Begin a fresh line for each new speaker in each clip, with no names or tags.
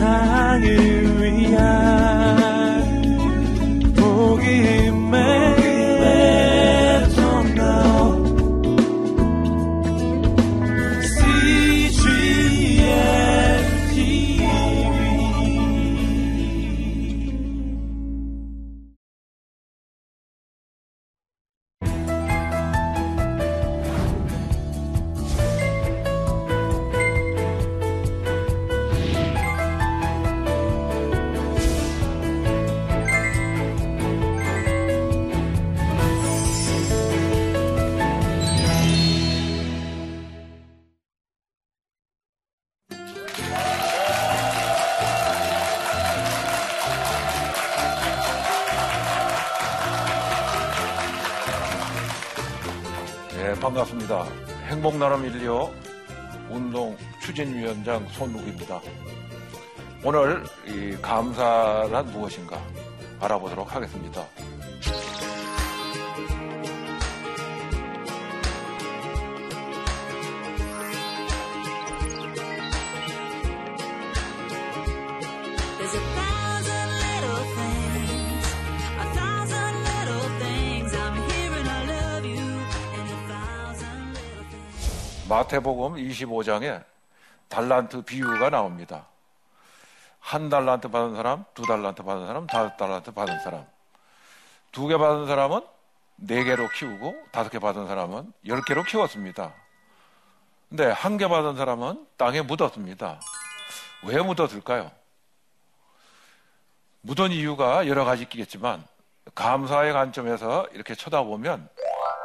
세상을
반갑습니다. 행복나눔 인리오 운동 추진위원장 손욱입니다. 오늘 이 감사란 무엇인가 알아보도록 하겠습니다. 마태복음 25장에 달란트 비유가 나옵니다. 한 달란트 받은 사람, 두 달란트 받은 사람, 다섯 달란트 받은 사람. 두 개 받은 사람은 네 개로 키우고 다섯 개 받은 사람은 열 개로 키웠습니다. 근데 한 개 받은 사람은 땅에 묻었습니다. 왜 묻었을까요? 묻은 이유가 여러 가지 있겠지만 감사의 관점에서 이렇게 쳐다보면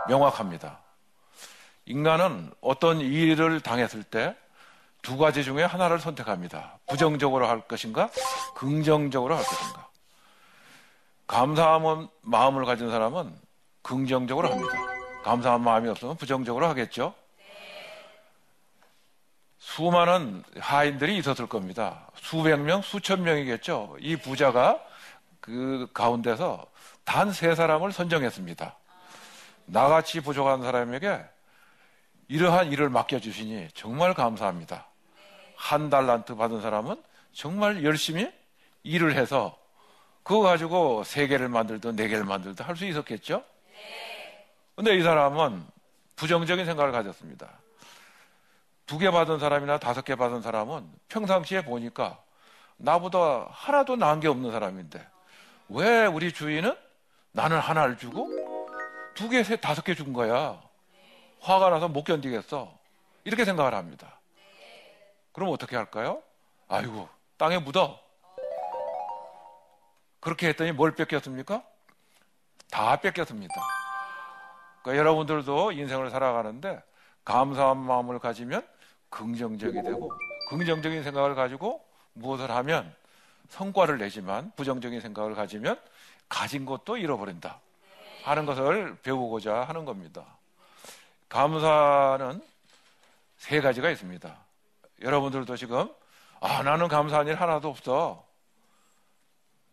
명확합니다. 인간은 어떤 일을 당했을 때 두 가지 중에 하나를 선택합니다. 부정적으로 할 것인가, 긍정적으로 할 것인가. 감사한 마음을 가진 사람은 긍정적으로 합니다. 감사한 마음이 없으면 부정적으로 하겠죠. 수많은 하인들이 있었을 겁니다. 수백 명, 수천 명이겠죠. 이 부자가 그 가운데서 단 세 사람을 선정했습니다. 나같이 부족한 사람에게 이러한 일을 맡겨주시니 정말 감사합니다. 한 달란트 받은 사람은 정말 열심히 일을 해서 그거 가지고 세 개를 만들든 네 개를 만들든 할 수 있었겠죠? 근데 이 사람은 부정적인 생각을 가졌습니다. 두 개 받은 사람이나 다섯 개 받은 사람은 평상시에 보니까 나보다 하나도 나은 게 없는 사람인데 왜 우리 주인은 나는 하나를 주고 두 개, 세, 다섯 개 준 거야? 화가 나서 못 견디겠어. 이렇게 생각을 합니다. 그럼 어떻게 할까요? 아이고, 땅에 묻어. 그렇게 했더니 뭘 뺏겼습니까? 다 뺏겼습니다. 그러니까 여러분들도 인생을 살아가는데 감사한 마음을 가지면 긍정적이 되고 긍정적인 생각을 가지고 무엇을 하면 성과를 내지만 부정적인 생각을 가지면 가진 것도 잃어버린다 하는 것을 배우고자 하는 겁니다. 감사는 세 가지가 있습니다. 여러분들도 지금 아 나는 감사한 일 하나도 없어.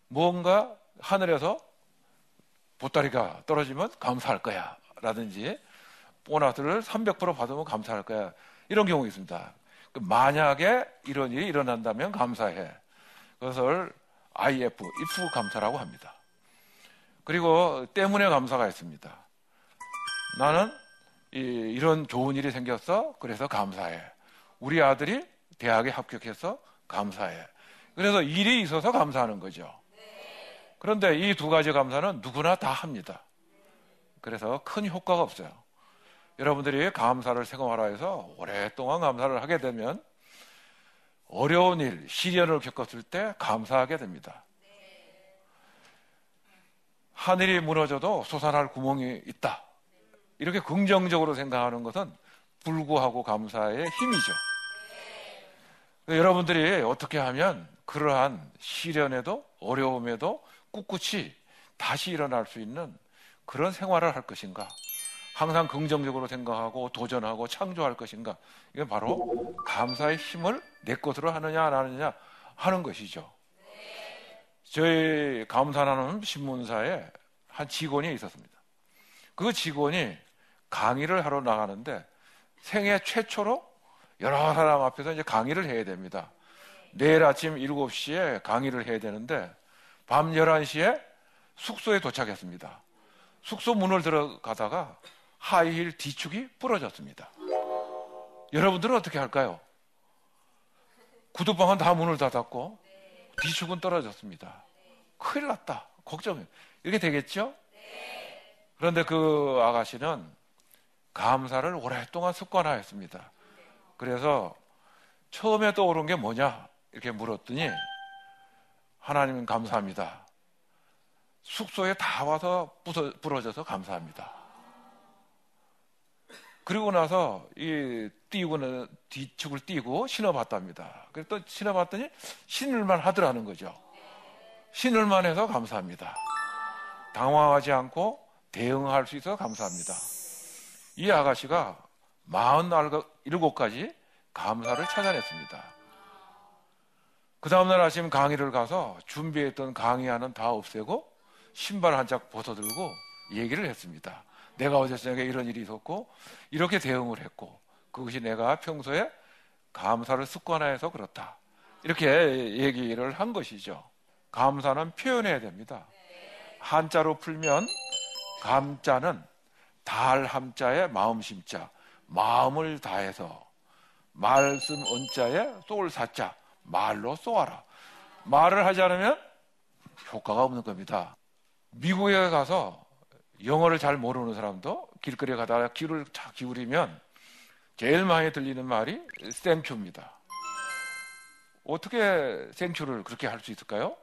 뭔가 하늘에서 보따리가 떨어지면 감사할 거야. 라든지 보너스를 300% 받으면 감사할 거야. 이런 경우가 있습니다. 그 만약에 이런 일이 일어난다면 감사해. 그것을 IF, if 감사라고 합니다. 그리고 때문에 감사가 있습니다. 나는 이, 런 좋은 일이 생겼어. 그래서 감사해. 우리 아들이 대학에 합격해서 감사해. 그래서 일이 있어서 감사하는 거죠. 그런데 이 두 가지 감사는 누구나 다 합니다. 그래서 큰 효과가 없어요. 여러분들이 감사를 생활화 해서 오랫동안 감사를 하게 되면 어려운 일, 시련을 겪었을 때 감사하게 됩니다. 하늘이 무너져도 솟아날 구멍이 있다. 이렇게 긍정적으로 생각하는 것은 불구하고 감사의 힘이죠. 여러분들이 어떻게 하면 그러한 시련에도 어려움에도 꿋꿋이 다시 일어날 수 있는 그런 생활을 할 것인가? 항상 긍정적으로 생각하고 도전하고 창조할 것인가? 이건 바로 감사의 힘을 내 것으로 하느냐 안 하느냐 하는 것이죠. 저희 감사나눔 신문사에 한 직원이 있었습니다. 그 직원이 강의를 하러 나가는데 생애 최초로 여러 사람 앞에서 이제 강의를 해야 됩니다. 내일 아침 7시에 강의를 해야 되는데 밤 11시에 숙소에 도착했습니다. 숙소 문을 들어가다가 하이힐 뒤축이 부러졌습니다. 여러분들은 어떻게 할까요? 구두방은 다 문을 닫았고 뒤축은 떨어졌습니다. 큰일 났다. 걱정해. 이렇게 되겠죠? 그런데 그 아가씨는 감사를 오랫동안 습관화했습니다. 그래서 처음에 떠오른 게 뭐냐? 이렇게 물었더니 하나님 감사합니다. 숙소에 다 와서 부러져서 감사합니다. 그리고 나서 이 띄고는 뒤축을 띄고 신어봤답니다. 그래서 또 신어봤더니 신을만 하더라는 거죠. 신을만 해서 감사합니다. 당황하지 않고 대응할 수 있어서 감사합니다. 이 아가씨가 47가지 감사를 찾아냈습니다. 그 다음날 아침 강의를 가서 준비했던 강의안은 다 없애고 신발 한 짝 벗어들고 얘기를 했습니다. 내가 어제 저녁에 이런 일이 있었고 이렇게 대응을 했고 그것이 내가 평소에 감사를 습관화해서 그렇다. 이렇게 얘기를 한 것이죠. 감사는 표현해야 됩니다. 한자로 풀면 감자는 달 함자에 마음심자, 마음을 다해서 말씀 언자에 쏠 사자, 말로 쏘아라. 말을 하지 않으면 효과가 없는 겁니다. 미국에 가서 영어를 잘 모르는 사람도 길거리에 가다가 귀를 잘 기울이면 제일 많이 들리는 말이 thank you입니다. 어떻게 thank you를 그렇게 할 수 있을까요?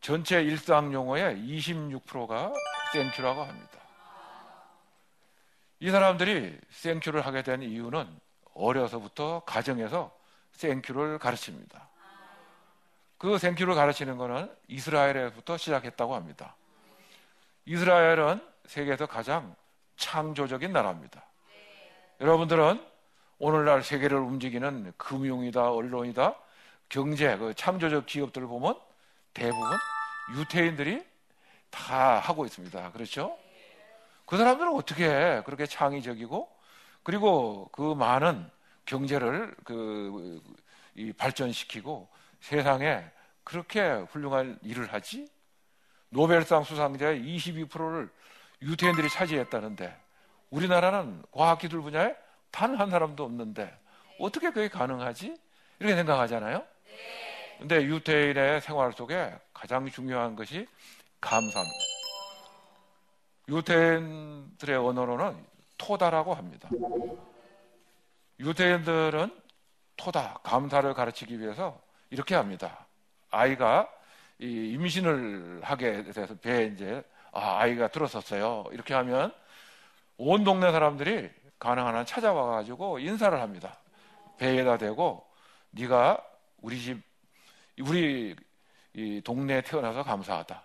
전체 일상 용어의 26%가 thank you라고 합니다. 이 사람들이 thank you를 하게 된 이유는 어려서부터 가정에서 thank you를 가르칩니다. 그 thank you를 가르치는 것은 이스라엘에부터 시작했다고 합니다. 이스라엘은 세계에서 가장 창조적인 나라입니다. 여러분들은 오늘날 세계를 움직이는 금융이다, 언론이다, 경제, 그 창조적 기업들을 보면 대부분 유태인들이 다 하고 있습니다. 그렇죠? 그 사람들은 어떻게 그렇게 창의적이고 그리고 그 많은 경제를 그 발전시키고 세상에 그렇게 훌륭한 일을 하지? 노벨상 수상자의 22%를 유태인들이 차지했다는데 우리나라는 과학기술 분야에 단 한 사람도 없는데 어떻게 그게 가능하지? 이렇게 생각하잖아요. 근데 유태인의 생활 속에 가장 중요한 것이 감사입니다. 유태인들의 언어로는 토다라고 합니다. 유대인들은 토다, 감사를 가르치기 위해서 이렇게 합니다. 아이가 임신을 하게 돼서 배에 이제 아, 아이가 들었었어요. 이렇게 하면 온 동네 사람들이 가능한 한 찾아와 가지고 인사를 합니다. 배에다 대고 네가 우리 집 우리 동네에 태어나서 감사하다.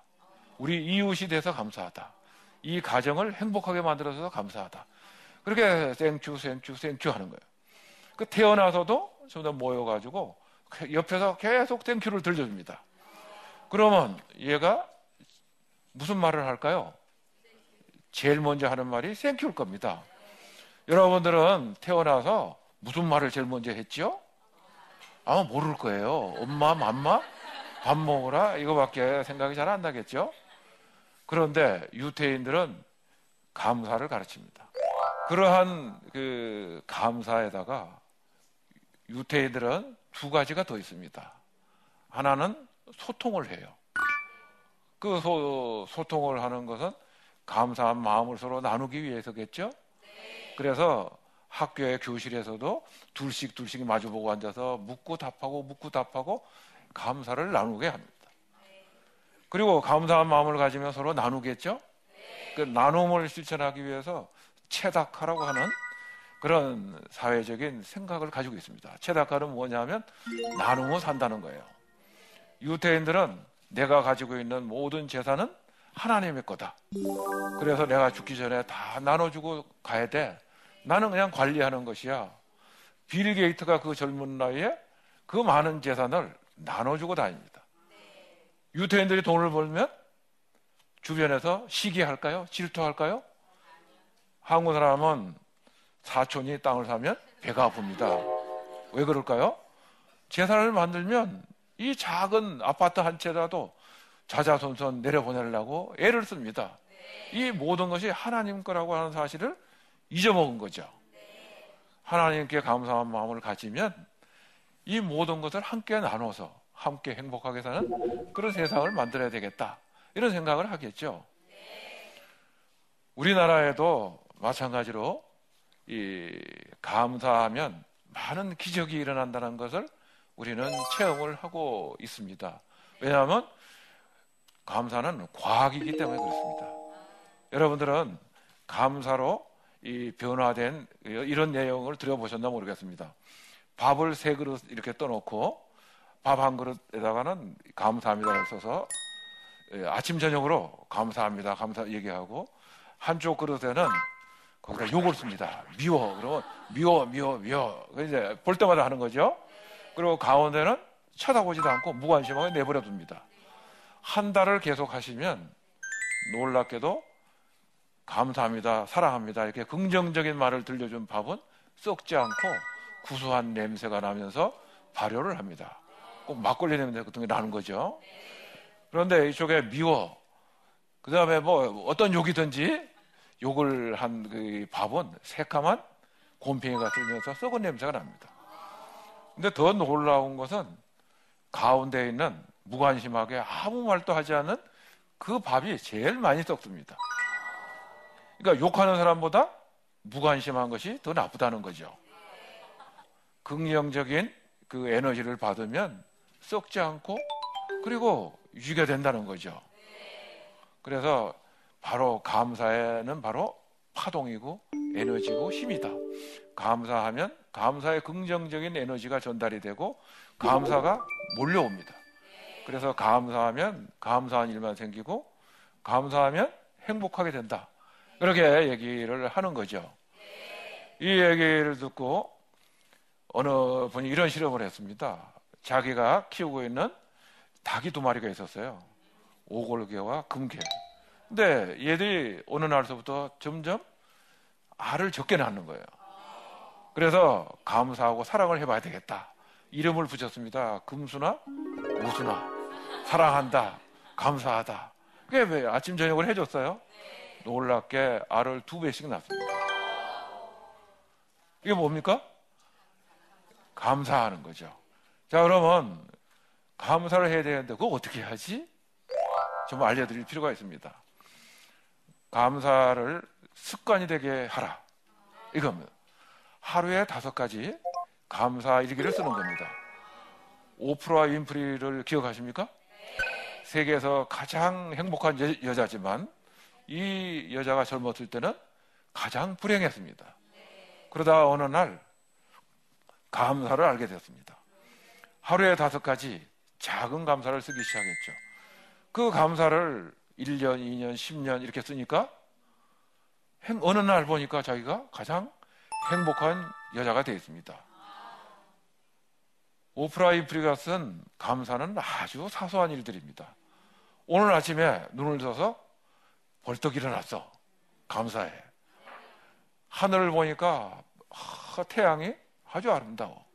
우리 이웃이 돼서 감사하다. 이 가정을 행복하게 만들어서 감사하다. 그렇게 thank you, thank you, thank you 하는 거예요. 그 태어나서도 전부 모여가지고 옆에서 계속 thank you를 들려줍니다. 그러면 얘가 무슨 말을 할까요? 제일 먼저 하는 말이 thank you일 겁니다. 여러분들은 태어나서 무슨 말을 제일 먼저 했죠? 아마 모를 거예요. 엄마, 맘마, 밥 먹으라 이거밖에 생각이 잘 안 나겠죠? 그런데 유태인들은 감사를 가르칩니다. 그러한 그 감사에다가 유태인들은 두 가지가 더 있습니다. 하나는 소통을 해요. 그 소, 소통을 하는 것은 감사한 마음을 서로 나누기 위해서겠죠? 그래서 학교의 교실에서도 둘씩 둘씩 마주보고 앉아서 묻고 답하고 묻고 답하고 감사를 나누게 합니다. 그리고 감사한 마음을 가지면 서로 나누겠죠? 그 나눔을 실천하기 위해서 체닥하라고 하는 그런 사회적인 생각을 가지고 있습니다. 체다카는 뭐냐면 나누어 산다는 거예요. 유태인들은 내가 가지고 있는 모든 재산은 하나님의 거다. 그래서 내가 죽기 전에 다 나눠주고 가야 돼. 나는 그냥 관리하는 것이야. 빌 게이트가 그 젊은 나이에 그 많은 재산을 나눠주고 다닙니다. 유태인들이 돈을 벌면 주변에서 시기할까요? 질투할까요? 한국 사람은 사촌이 땅을 사면 배가 아픕니다. 왜 그럴까요? 재산을 만들면 이 작은 아파트 한 채라도 자자손손 내려보내려고 애를 씁니다. 이 모든 것이 하나님 거라고 하는 사실을 잊어먹은 거죠. 하나님께 감사한 마음을 가지면 이 모든 것을 함께 나눠서 함께 행복하게 사는 그런 세상을 만들어야 되겠다. 이런 생각을 하겠죠. 우리나라에도 마찬가지로 이 감사하면 많은 기적이 일어난다는 것을 우리는 체험을 하고 있습니다. 왜냐하면 감사는 과학이기 때문에 그렇습니다. 여러분들은 감사로 이 변화된 이런 내용을 들어보셨나 모르겠습니다. 밥을 세 그릇 이렇게 떠놓고 밥 한 그릇에다가는 감사합니다를 써서 예, 아침 저녁으로 감사합니다 감사 얘기하고 한쪽 그릇에는 거기다 욕을 씁니다. 미워 그러면 미워 미워 미워 이제 볼 때마다 하는 거죠. 그리고 가운데는 쳐다보지도 않고 무관심하게 내버려 둡니다. 한 달을 계속 하시면 놀랍게도 감사합니다, 사랑합니다 이렇게 긍정적인 말을 들려준 밥은 썩지 않고 구수한 냄새가 나면서 발효를 합니다. 꼭 막걸리 냄새 같은 게 나는 거죠. 그런데 이쪽에 미워. 그 다음에 뭐 어떤 욕이든지 욕을 한 그 밥은 새카만 곰팡이가 들면서 썩은 냄새가 납니다. 근데 더 놀라운 것은 가운데 있는 무관심하게 아무 말도 하지 않은 그 밥이 제일 많이 썩습니다. 그러니까 욕하는 사람보다 무관심한 것이 더 나쁘다는 거죠. 긍정적인 그 에너지를 받으면 썩지 않고 그리고 유지가 된다는 거죠. 그래서 바로 감사에는 바로 파동이고 에너지고 힘이다. 감사하면 감사의 긍정적인 에너지가 전달이 되고 감사가 몰려옵니다. 그래서 감사하면 감사한 일만 생기고 감사하면 행복하게 된다. 그렇게 얘기를 하는 거죠. 이 얘기를 듣고 어느 분이 이런 실험을 했습니다. 자기가 키우고 있는 닭이 두 마리가 있었어요. 오골개와 금개. 근데 얘들이 어느 날서부터 점점 알을 적게 낳는 거예요. 그래서 감사하고 사랑을 해봐야 되겠다. 이름을 붙였습니다. 금수나 우수나 사랑한다. 감사하다. 그게 왜 아침 저녁을 해줬어요? 놀랍게 알을 두 배씩 낳습니다. 이게 뭡니까? 감사하는 거죠. 자, 그러면 감사를 해야 되는데 그거 어떻게 하지? 좀 알려드릴 필요가 있습니다. 감사를 습관이 되게 하라. 이겁니다. 하루에 다섯 가지 감사 일기를 쓰는 겁니다. 오프라 윈프리를 기억하십니까? 세계에서 가장 행복한 여, 자지만 이 여자가 젊었을 때는 가장 불행했습니다. 그러다 어느 날 감사를 알게 되었습니다. 하루에 다섯 가지 작은 감사를 쓰기 시작했죠. 그 감사를 1년, 2년, 10년 이렇게 쓰니까 어느 날 보니까 자기가 가장 행복한 여자가 되어 있습니다. 오프라이 프리가 쓴 감사는 아주 사소한 일들입니다. 오늘 아침에 눈을 떠서 벌떡 일어났어. 감사해. 하늘을 보니까 태양이 아주 아름다워.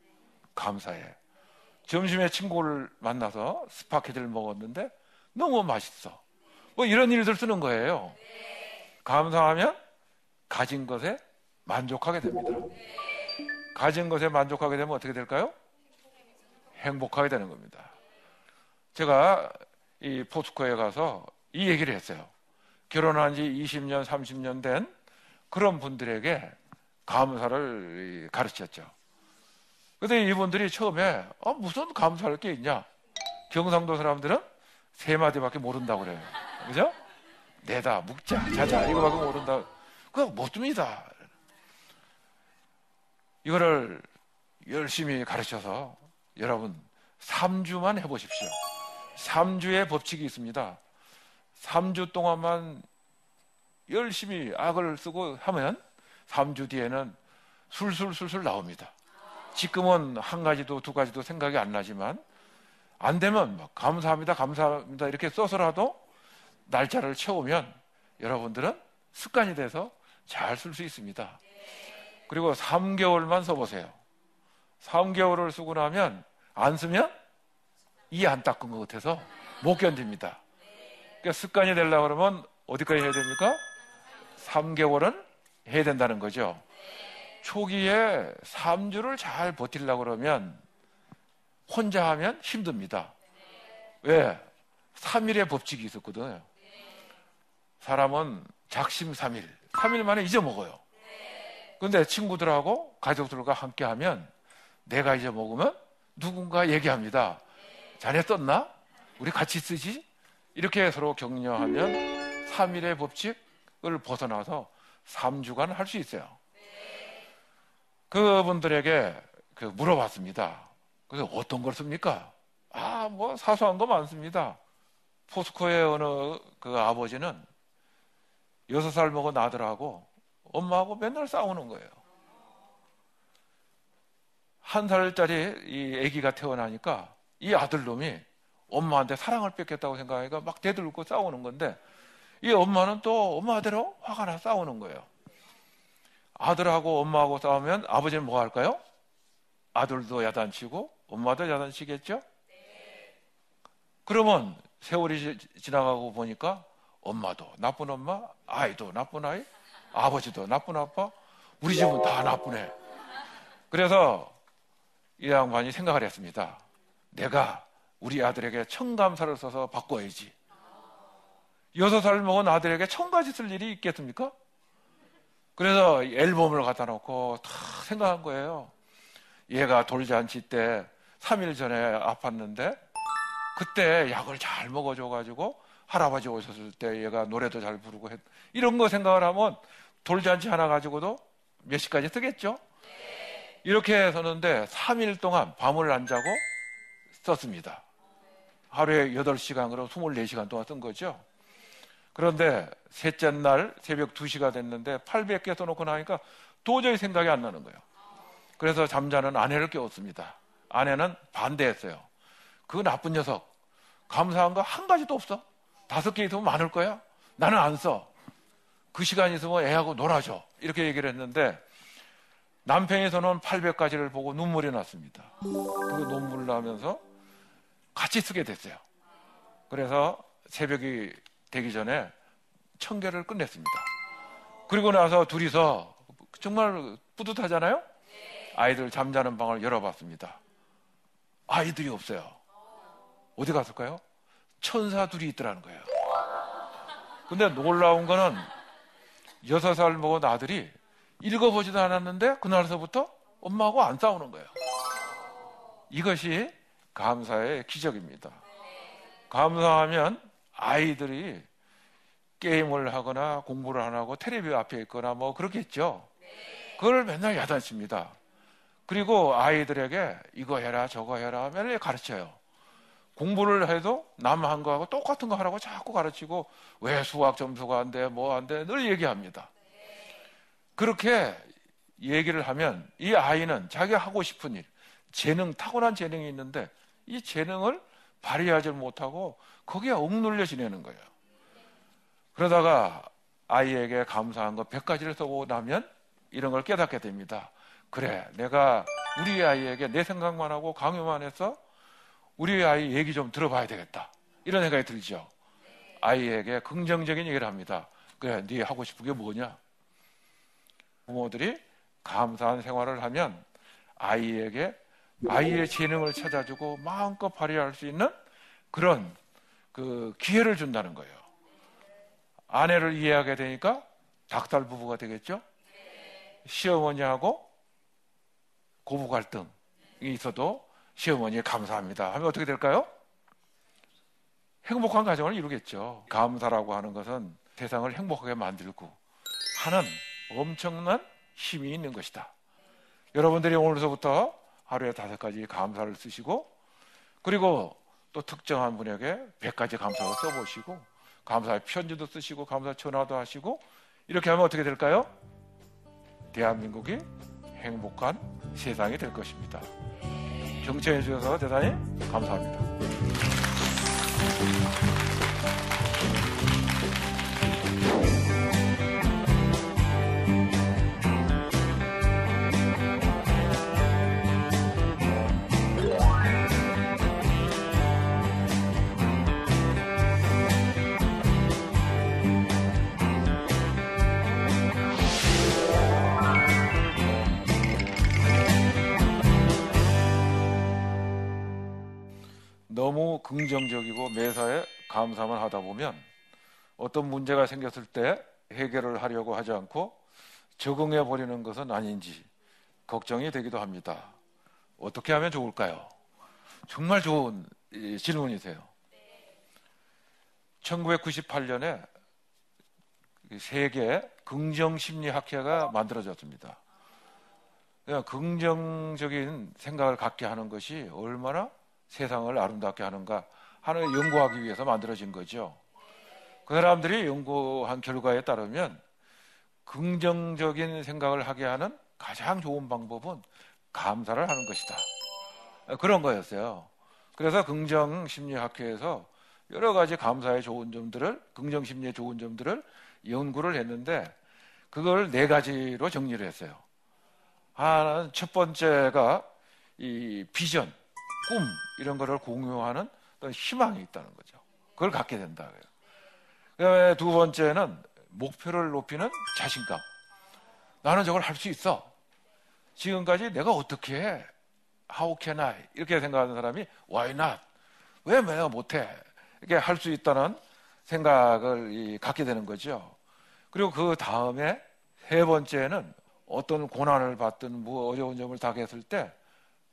감사해. 점심에 친구를 만나서 스파게티를 먹었는데 너무 맛있어. 뭐 이런 일들 쓰는 거예요. 감사하면 가진 것에 만족하게 됩니다. 가진 것에 만족하게 되면 어떻게 될까요? 행복하게 되는 겁니다. 제가 이 포스코에 가서 이 얘기를 했어요. 결혼한 지 20년, 30년 된 그런 분들에게 감사를 가르쳤죠. 근데 이분들이 처음에 어, 무슨 감사할 게 있냐? 경상도 사람들은 세 마디밖에 모른다고 그래요. 그죠? 내다, 묵자, 자자 이거밖에 모른다. 그거 못 줍니다. 이거를 열심히 가르쳐서 여러분 3주만 해보십시오. 3주의 법칙이 있습니다. 3주 동안만 열심히 악을 쓰고 하면 3주 뒤에는 술술술술 나옵니다. 지금은 한 가지도 두 가지도 생각이 안 나지만 안 되면 막 감사합니다, 감사합니다 이렇게 써서라도 날짜를 채우면 여러분들은 습관이 돼서 잘 쓸 수 있습니다. 그리고 3개월만 써보세요. 3개월을 쓰고 나면 안 쓰면 이 안 닦은 것 같아서 못 견딥니다. 그러니까 습관이 되려고 그러면 어디까지 해야 됩니까? 3개월은 해야 된다는 거죠. 초기에 3주를 잘 버틸려고 그러면 혼자 하면 힘듭니다. 왜? 3일의 법칙이 있었거든요. 사람은 작심 3일, 3일 만에 잊어먹어요. 근데 친구들하고 가족들과 함께 하면 내가 잊어먹으면 누군가 얘기합니다. 자네 썼나? 우리 같이 쓰지? 이렇게 서로 격려하면 3일의 법칙을 벗어나서 3주간 할 수 있어요. 그분들에게 그 물어봤습니다. 그래서 어떤 걸 씁니까? 아, 뭐 사소한 거 많습니다. 포스코의 어느 그 아버지는 여섯 살 먹은 아들하고 엄마하고 맨날 싸우는 거예요. 한 살짜리 이 아기가 태어나니까 이 아들놈이 엄마한테 사랑을 뺏겠다고 생각하니까 막 대들고 싸우는 건데 이 엄마는 또 엄마대로 화가 나 싸우는 거예요. 아들하고 엄마하고 싸우면 아버지는 뭐 할까요? 아들도 야단치고 엄마도 야단치겠죠? 그러면 세월이 지나가고 보니까 엄마도 나쁜 엄마, 아이도 나쁜 아이, 아버지도 나쁜 아빠, 우리 집은 다 나쁘네. 그래서 이 양반이 생각을 했습니다. 내가 우리 아들에게 청감사를 써서 바꿔야지. 여섯 살 먹은 아들에게 청가지 쓸 일이 있겠습니까? 그래서 앨범을 갖다 놓고 다 생각한 거예요. 얘가 돌잔치 때 3일 전에 아팠는데 그때 약을 잘 먹어줘가지고 할아버지 오셨을 때 얘가 노래도 잘 부르고 했, 이런 거 생각을 하면 돌잔치 하나 가지고도 몇 시까지 쓰겠죠? 이렇게 썼는데 3일 동안 밤을 안 자고 썼습니다. 하루에 8시간, 그럼 24시간 동안 쓴 거죠. 그런데 셋째 날 새벽 2시가 됐는데 800개 써놓고 나니까 도저히 생각이 안 나는 거예요. 그래서 잠자는 아내를 깨웠습니다. 아내는 반대했어요. 그 나쁜 녀석. 감사한 거 한 가지도 없어. 다섯 개 있으면 많을 거야. 나는 안 써. 그 시간 있으면 애하고 놀아줘. 이렇게 얘기를 했는데 남편에서는 800가지를 보고 눈물이 났습니다. 그 눈물 나면서 같이 쓰게 됐어요. 그래서 새벽이 되기 전에 청결을 끝냈습니다. 그리고 나서 둘이서 정말 뿌듯하잖아요? 아이들 잠자는 방을 열어봤습니다. 아이들이 없어요. 어디 갔을까요? 천사 둘이 있더라는 거예요. 근데 놀라운 거는 여섯 살 먹은 아들이 읽어보지도 않았는데 그날서부터 엄마하고 안 싸우는 거예요. 이것이 감사의 기적입니다. 감사하면 아이들이 게임을 하거나 공부를 안 하고 테레비 앞에 있거나 뭐 그렇겠죠. 그걸 맨날 야단칩니다. 그리고 아이들에게 이거 해라 저거 해라 맨날 가르쳐요. 공부를 해도 남 한 거하고 똑같은 거 하라고 자꾸 가르치고 왜 수학 점수가 안 돼, 뭐 안 돼, 늘 얘기합니다. 그렇게 얘기를 하면 이 아이는 자기가 하고 싶은 일, 재능, 타고난 재능이 있는데 이 재능을 발휘하지 못하고 거기에 억눌려 지내는 거예요. 그러다가 아이에게 감사한 거 100가지를 써고 나면 이런 걸 깨닫게 됩니다. 그래, 내가 우리 아이에게 내 생각만 하고 강요만 해서 우리 아이 얘기 좀 들어봐야 되겠다. 이런 생각이 들죠. 아이에게 긍정적인 얘기를 합니다. 그래, 네 하고 싶은 게 뭐냐? 부모들이 감사한 생활을 하면 아이에게 아이의 재능을 찾아주고 마음껏 발휘할 수 있는 그런 그 기회를 준다는 거예요. 아내를 이해하게 되니까 닭달 부부가 되겠죠? 시어머니하고 고부 갈등이 있어도 시어머니에 감사합니다 하면 어떻게 될까요? 행복한 가정을 이루겠죠. 감사라고 하는 것은 세상을 행복하게 만들고 하는 엄청난 힘이 있는 것이다. 여러분들이 오늘서부터 하루에 다섯 가지 감사를 쓰시고 그리고 또 특정한 분에게 백 가지 감사를 써보시고 감사의 편지도 쓰시고 감사 전화도 하시고 이렇게 하면 어떻게 될까요? 대한민국이 행복한 세상이 될 것입니다. 경청해 주셔서 대단히 감사합니다. 너무 긍정적이고 매사에 감사만 하다 보면 어떤 문제가 생겼을 때 해결을 하려고 하지 않고 적응해 버리는 것은 아닌지 걱정이 되기도 합니다. 어떻게 하면 좋을까요? 정말 좋은 질문이세요. 1998년에 세계 긍정심리학회가 만들어졌습니다. 긍정적인 생각을 갖게 하는 것이 얼마나 세상을 아름답게 하는가 하는 연구하기 위해서 만들어진 거죠. 그 사람들이 연구한 결과에 따르면 긍정적인 생각을 하게 하는 가장 좋은 방법은 감사를 하는 것이다. 그런 거였어요. 그래서 긍정 심리학회에서 여러 가지 감사의 좋은 점들을, 긍정 심리의 좋은 점들을 연구를 했는데 그걸 네 가지로 정리를 했어요. 하나는 첫 번째가 이 비전, 꿈 이런 거를 공유하는 희망이 있다는 거죠. 그걸 갖게 된다. 그다음에 두 번째는 목표를 높이는 자신감. 나는 저걸 할 수 있어. 지금까지 내가 어떻게 해? How can I? 이렇게 생각하는 사람이 Why not? 왜 내가 못해? 이렇게 할 수 있다는 생각을 갖게 되는 거죠. 그리고 그 다음에 세 번째는 어떤 고난을 받든 뭐 어려운 점을 당했을 때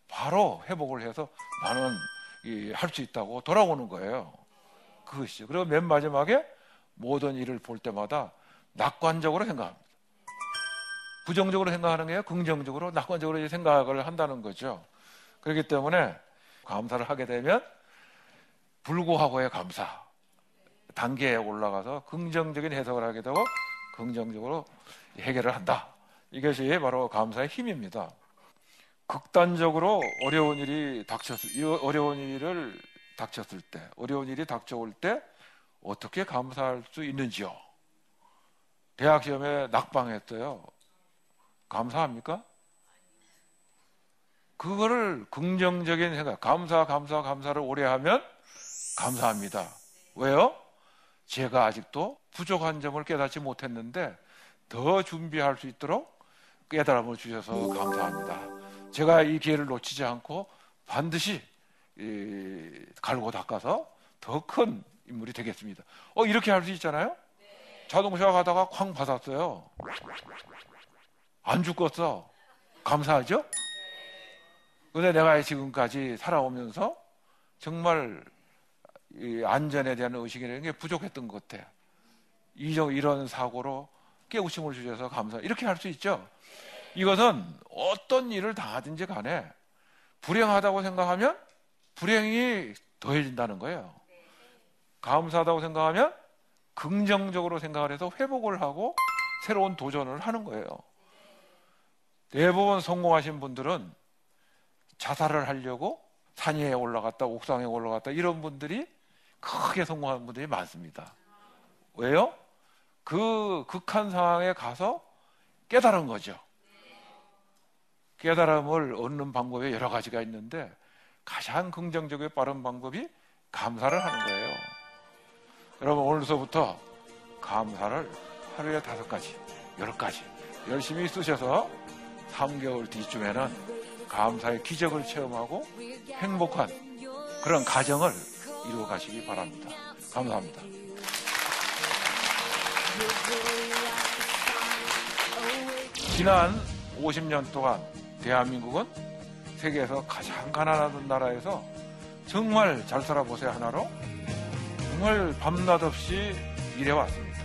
바로 회복을 해서 나는 할 수 있다고 돌아오는 거예요. 그것이죠. 그리고 맨 마지막에 모든 일을 볼 때마다 낙관적으로 생각합니다. 부정적으로 생각하는 게 긍정적으로 낙관적으로 생각을 한다는 거죠. 그렇기 때문에 감사를 하게 되면 불구하고의 감사 단계에 올라가서 긍정적인 해석을 하게 되고 긍정적으로 해결을 한다. 이것이 바로 감사의 힘입니다. 극단적으로 어려운 일이 닥쳤을 어려운 일을 닥쳤을 때, 어려운 일이 닥쳐올 때 어떻게 감사할 수 있는지요? 대학 시험에 낙방했어요. 감사합니까? 그거를 긍정적인 생각, 감사, 감사, 감사를 오래 하면 감사합니다. 왜요? 제가 아직도 부족한 점을 깨닫지 못했는데 더 준비할 수 있도록 깨달음을 주셔서 감사합니다. 제가 이 기회를 놓치지 않고 반드시 갈고 닦아서 더 큰 인물이 되겠습니다. 어, 이렇게 할 수 있잖아요? 자동차 가다가 쾅 받았어요. 안 죽었어. 감사하죠? 근데 내가 지금까지 살아오면서 정말 안전에 대한 의식이라는 게 부족했던 것 같아요. 이런 사고로 깨우침을 주셔서 감사. 이렇게 할 수 있죠? 이것은 어떤 일을 다 하든지 간에 불행하다고 생각하면 불행이 더해진다는 거예요. 감사하다고 생각하면 긍정적으로 생각을 해서 회복을 하고 새로운 도전을 하는 거예요. 대부분 성공하신 분들은 자살을 하려고 산 위에 올라갔다, 옥상에 올라갔다, 이런 분들이 크게 성공한 분들이 많습니다. 왜요? 그 극한 상황에 가서 깨달은 거죠. 깨달음을 얻는 방법이 여러 가지가 있는데 가장 긍정적이고 빠른 방법이 감사를 하는 거예요. 여러분 오늘서부터 감사를 하루에 다섯 가지, 열 가지 열심히 쓰셔서 3개월 뒤쯤에는 감사의 기적을 체험하고 행복한 그런 가정을 이루어 가시기 바랍니다. 감사합니다. 지난 50년 동안 대한민국은 세계에서 가장 가난한 나라에서 정말 잘 살아보세요 하나로 정말 밤낮 없이 일해왔습니다.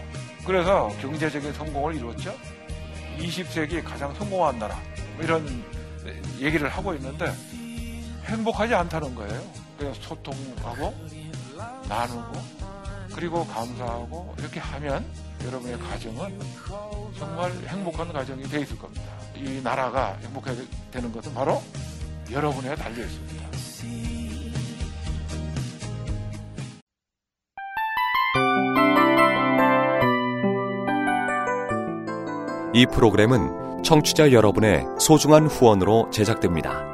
그래서 경제적인 성공을 이루었죠. 20세기 가장 성공한 나라 뭐 이런 얘기를 하고 있는데 행복하지 않다는 거예요. 그래서 소통하고 나누고 그리고 감사하고 이렇게 하면 여러분의 가정은 정말 행복한 가정이 되어 있을 겁니다. 이 나라가 행복하게 되는 것은 바로 여러분에 달려 있습니다.
이 프로그램은 청취자 여러분의 소중한 후원으로 제작됩니다.